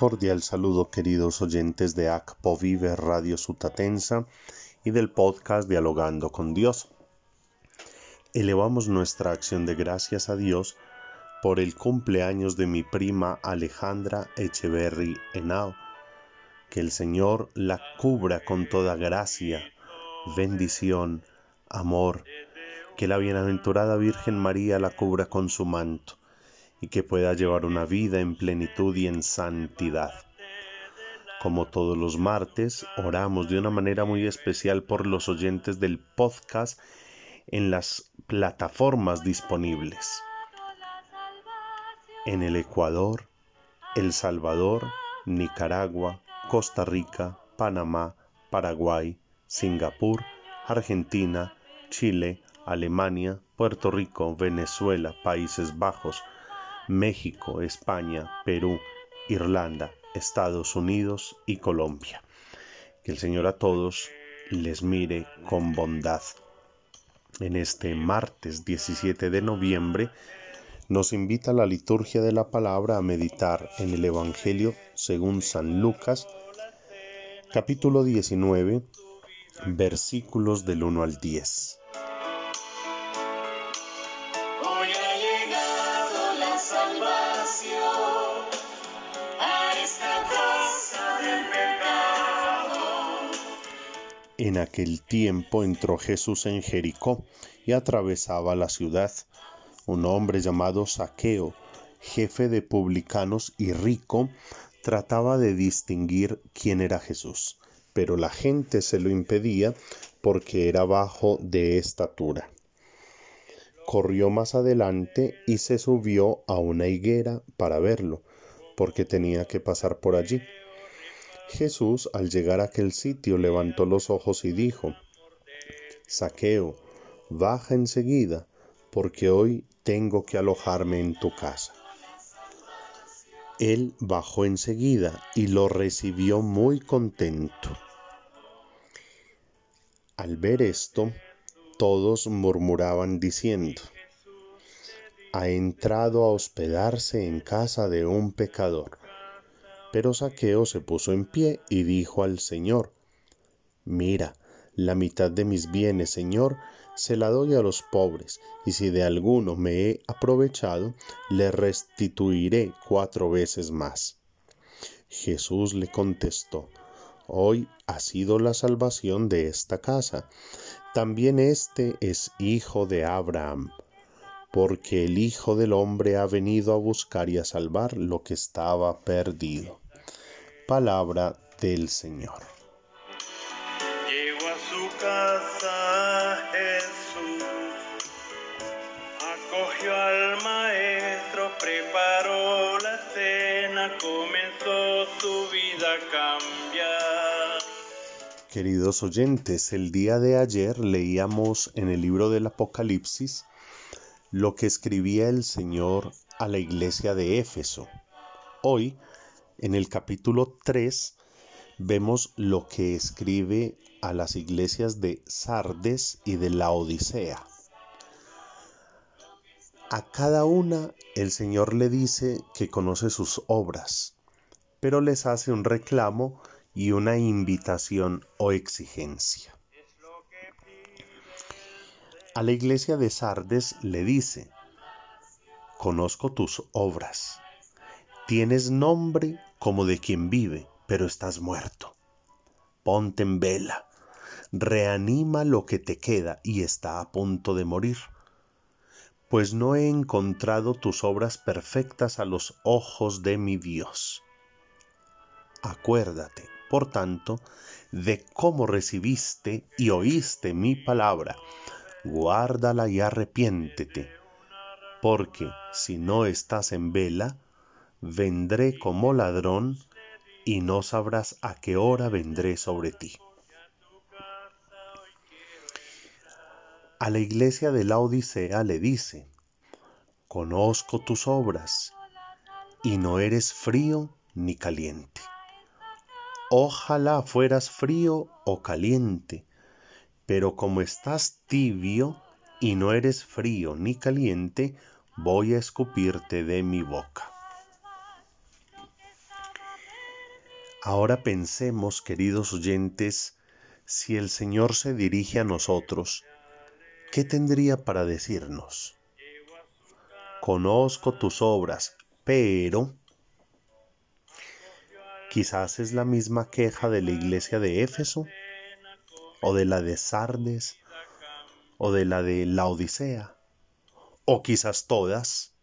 cordial saludo queridos oyentes de ACPO Vive Radio Sutatensa y del podcast Dialogando con Dios. Elevamos nuestra acción de gracias a Dios por el cumpleaños de mi prima Alejandra Echeverry Henao. Que el Señor la cubra con toda gracia, bendición, amor. Que la bienaventurada Virgen María la cubra con su manto y que pueda llevar una vida en plenitud y en santidad. Como todos los martes, oramos de una manera muy especial por los oyentes del podcast en las plataformas disponibles. En el Ecuador, El Salvador, Nicaragua, Costa Rica, Panamá, Paraguay, Singapur, Argentina, Chile, Alemania, Puerto Rico, Venezuela, Países Bajos, México, España, Perú, Irlanda, Estados Unidos y Colombia. Que el Señor a todos les mire con bondad. En este martes 17 de noviembre nos invita la liturgia de la palabra a meditar en el Evangelio según San Lucas, capítulo 19, versículos del 1 al 10. En aquel tiempo entró Jesús en Jericó y atravesaba la ciudad. Un hombre llamado Saqueo, jefe de publicanos y rico, trataba de distinguir quién era Jesús, pero la gente se lo impedía porque era bajo de estatura. Corrió más adelante y se subió a una higuera para verlo, porque tenía que pasar por allí. Jesús, al llegar a aquel sitio, levantó los ojos y dijo, Saqueo, baja enseguida, porque hoy tengo que alojarme en tu casa. Él bajó enseguida y lo recibió muy contento. Al ver esto, todos murmuraban diciendo, ha entrado a hospedarse en casa de un pecador. Pero Saqueo se puso en pie y dijo al Señor, Mira, la mitad de mis bienes, Señor, se la doy a los pobres, y si de alguno me he aprovechado, le restituiré cuatro veces más. Jesús le contestó, Hoy ha sido la salvación de esta casa. También este es hijo de Abraham porque el Hijo del Hombre ha venido a buscar y a salvar lo que estaba perdido. Palabra del Señor. Llegó a su casa Jesús, acogió al maestro, preparó la cena, comenzó su vida a cambiar. Queridos oyentes, el día de ayer leíamos en el libro del Apocalipsis lo que escribía el Señor a la iglesia de Éfeso. Hoy, en el capítulo 3, vemos lo que escribe a las iglesias de Sardes y de la Odisea. A cada una el Señor le dice que conoce sus obras, pero les hace un reclamo y una invitación o exigencia. A la iglesia de Sardes le dice, conozco tus obras, tienes nombre como de quien vive, pero estás muerto. Ponte en vela, reanima lo que te queda y está a punto de morir, pues no he encontrado tus obras perfectas a los ojos de mi Dios. Acuérdate, por tanto, de cómo recibiste y oíste mi palabra, guárdala y arrepiéntete, porque si no estás en vela, vendré como ladrón y no sabrás a qué hora vendré sobre ti. A la iglesia de la Odisea le dice, conozco tus obras y no eres frío ni caliente. Ojalá fueras frío o caliente, pero como estás tibio y no eres frío ni caliente, voy a escupirte de mi boca. Ahora pensemos, queridos oyentes, si el Señor se dirige a nosotros, ¿qué tendría para decirnos? Conozco tus obras, pero quizás es la misma queja de la iglesia de Éfeso, o de la de Sardes, o de la de la Odisea, o quizás todas.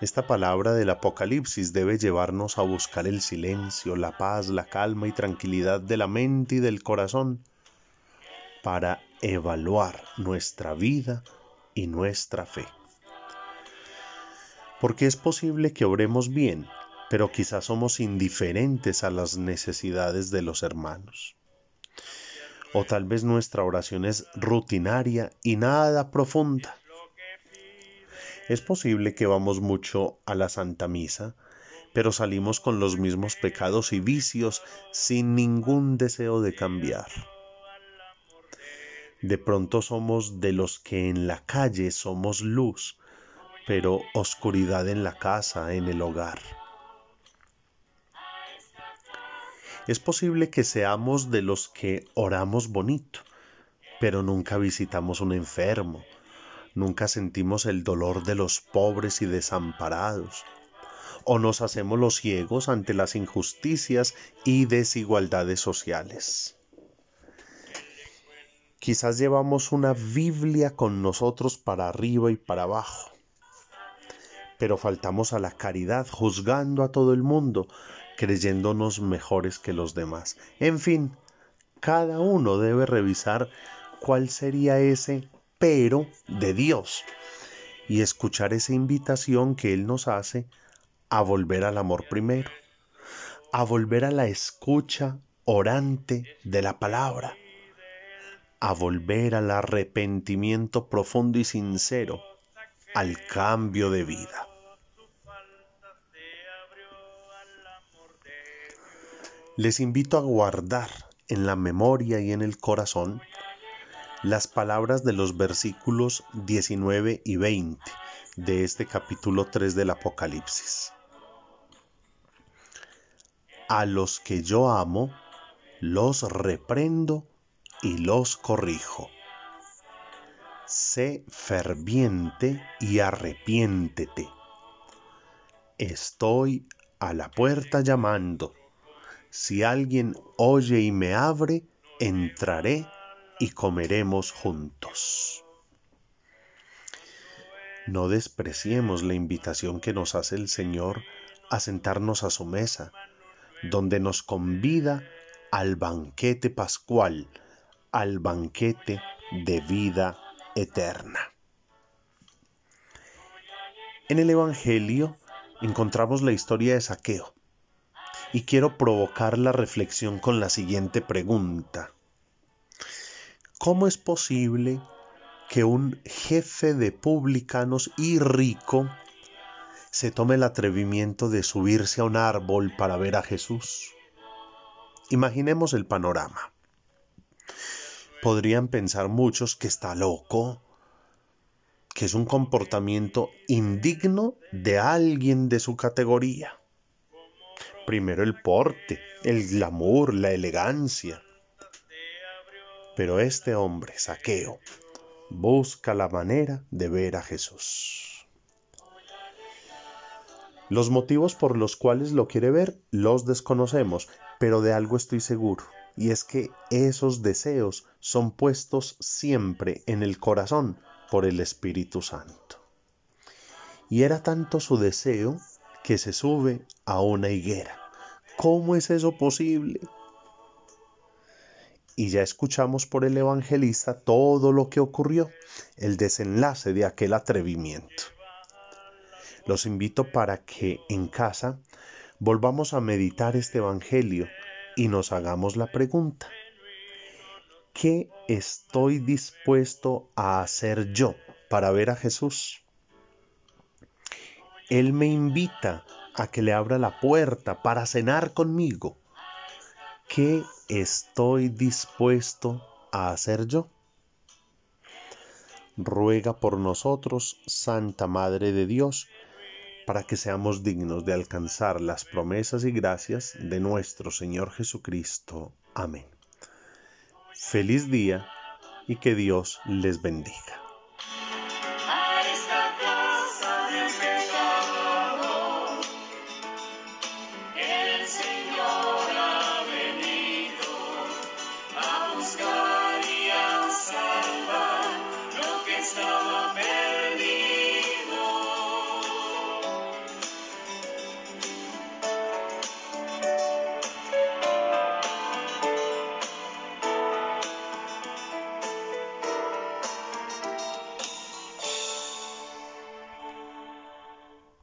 Esta palabra del Apocalipsis debe llevarnos a buscar el silencio, la paz, la calma y tranquilidad de la mente y del corazón para evaluar nuestra vida y nuestra fe. Porque es posible que obremos bien, pero quizás somos indiferentes a las necesidades de los hermanos. O tal vez nuestra oración es rutinaria y nada profunda. Es posible que vamos mucho a la Santa Misa, pero salimos con los mismos pecados y vicios sin ningún deseo de cambiar. De pronto somos de los que en la calle somos luz, pero oscuridad en la casa, en el hogar. Es posible que seamos de los que oramos bonito, pero nunca visitamos un enfermo, Nunca sentimos el dolor de los pobres y desamparados. O nos hacemos los ciegos ante las injusticias y desigualdades sociales. Quizás llevamos una Biblia con nosotros para arriba y para abajo. Pero faltamos a la caridad juzgando a todo el mundo, creyéndonos mejores que los demás. En fin, cada uno debe revisar cuál sería ese pero de Dios y escuchar esa invitación que Él nos hace a volver al amor primero, a volver a la escucha orante de la palabra, a volver al arrepentimiento profundo y sincero, al cambio de vida. Les invito a guardar en la memoria y en el corazón las palabras de los versículos 19 y 20 de este capítulo 3 del Apocalipsis. A los que yo amo, los reprendo y los corrijo. Sé ferviente y arrepiéntete. Estoy a la puerta llamando. Si alguien oye y me abre, entraré y comeremos juntos. No despreciemos la invitación que nos hace el Señor a sentarnos a su mesa, donde nos convida al banquete pascual, al banquete de vida eterna. En el Evangelio encontramos la historia de Saqueo y quiero provocar la reflexión con la siguiente pregunta. ¿Cómo es posible que un jefe de publicanos y rico se tome el atrevimiento de subirse a un árbol para ver a Jesús? Imaginemos el panorama. Podrían pensar muchos que está loco, que es un comportamiento indigno de alguien de su categoría. Primero el porte, el glamour, la elegancia. Pero este hombre, Saqueo, busca la manera de ver a Jesús. Los motivos por los cuales lo quiere ver los desconocemos, pero de algo estoy seguro, y es que esos deseos son puestos siempre en el corazón por el Espíritu Santo. Y era tanto su deseo que se sube a una higuera. ¿Cómo es eso posible? y ya escuchamos por el evangelista todo lo que ocurrió, el desenlace de aquel atrevimiento. Los invito para que en casa volvamos a meditar este evangelio y nos hagamos la pregunta, ¿qué estoy dispuesto a hacer yo para ver a Jesús? Él me invita a que le abra la puerta para cenar conmigo ¿Qué estoy dispuesto a hacer yo? Ruega por nosotros, Santa Madre de Dios, para que seamos dignos de alcanzar las promesas y gracias de nuestro Señor Jesucristo. Amén. Feliz día y que Dios les bendiga. Christ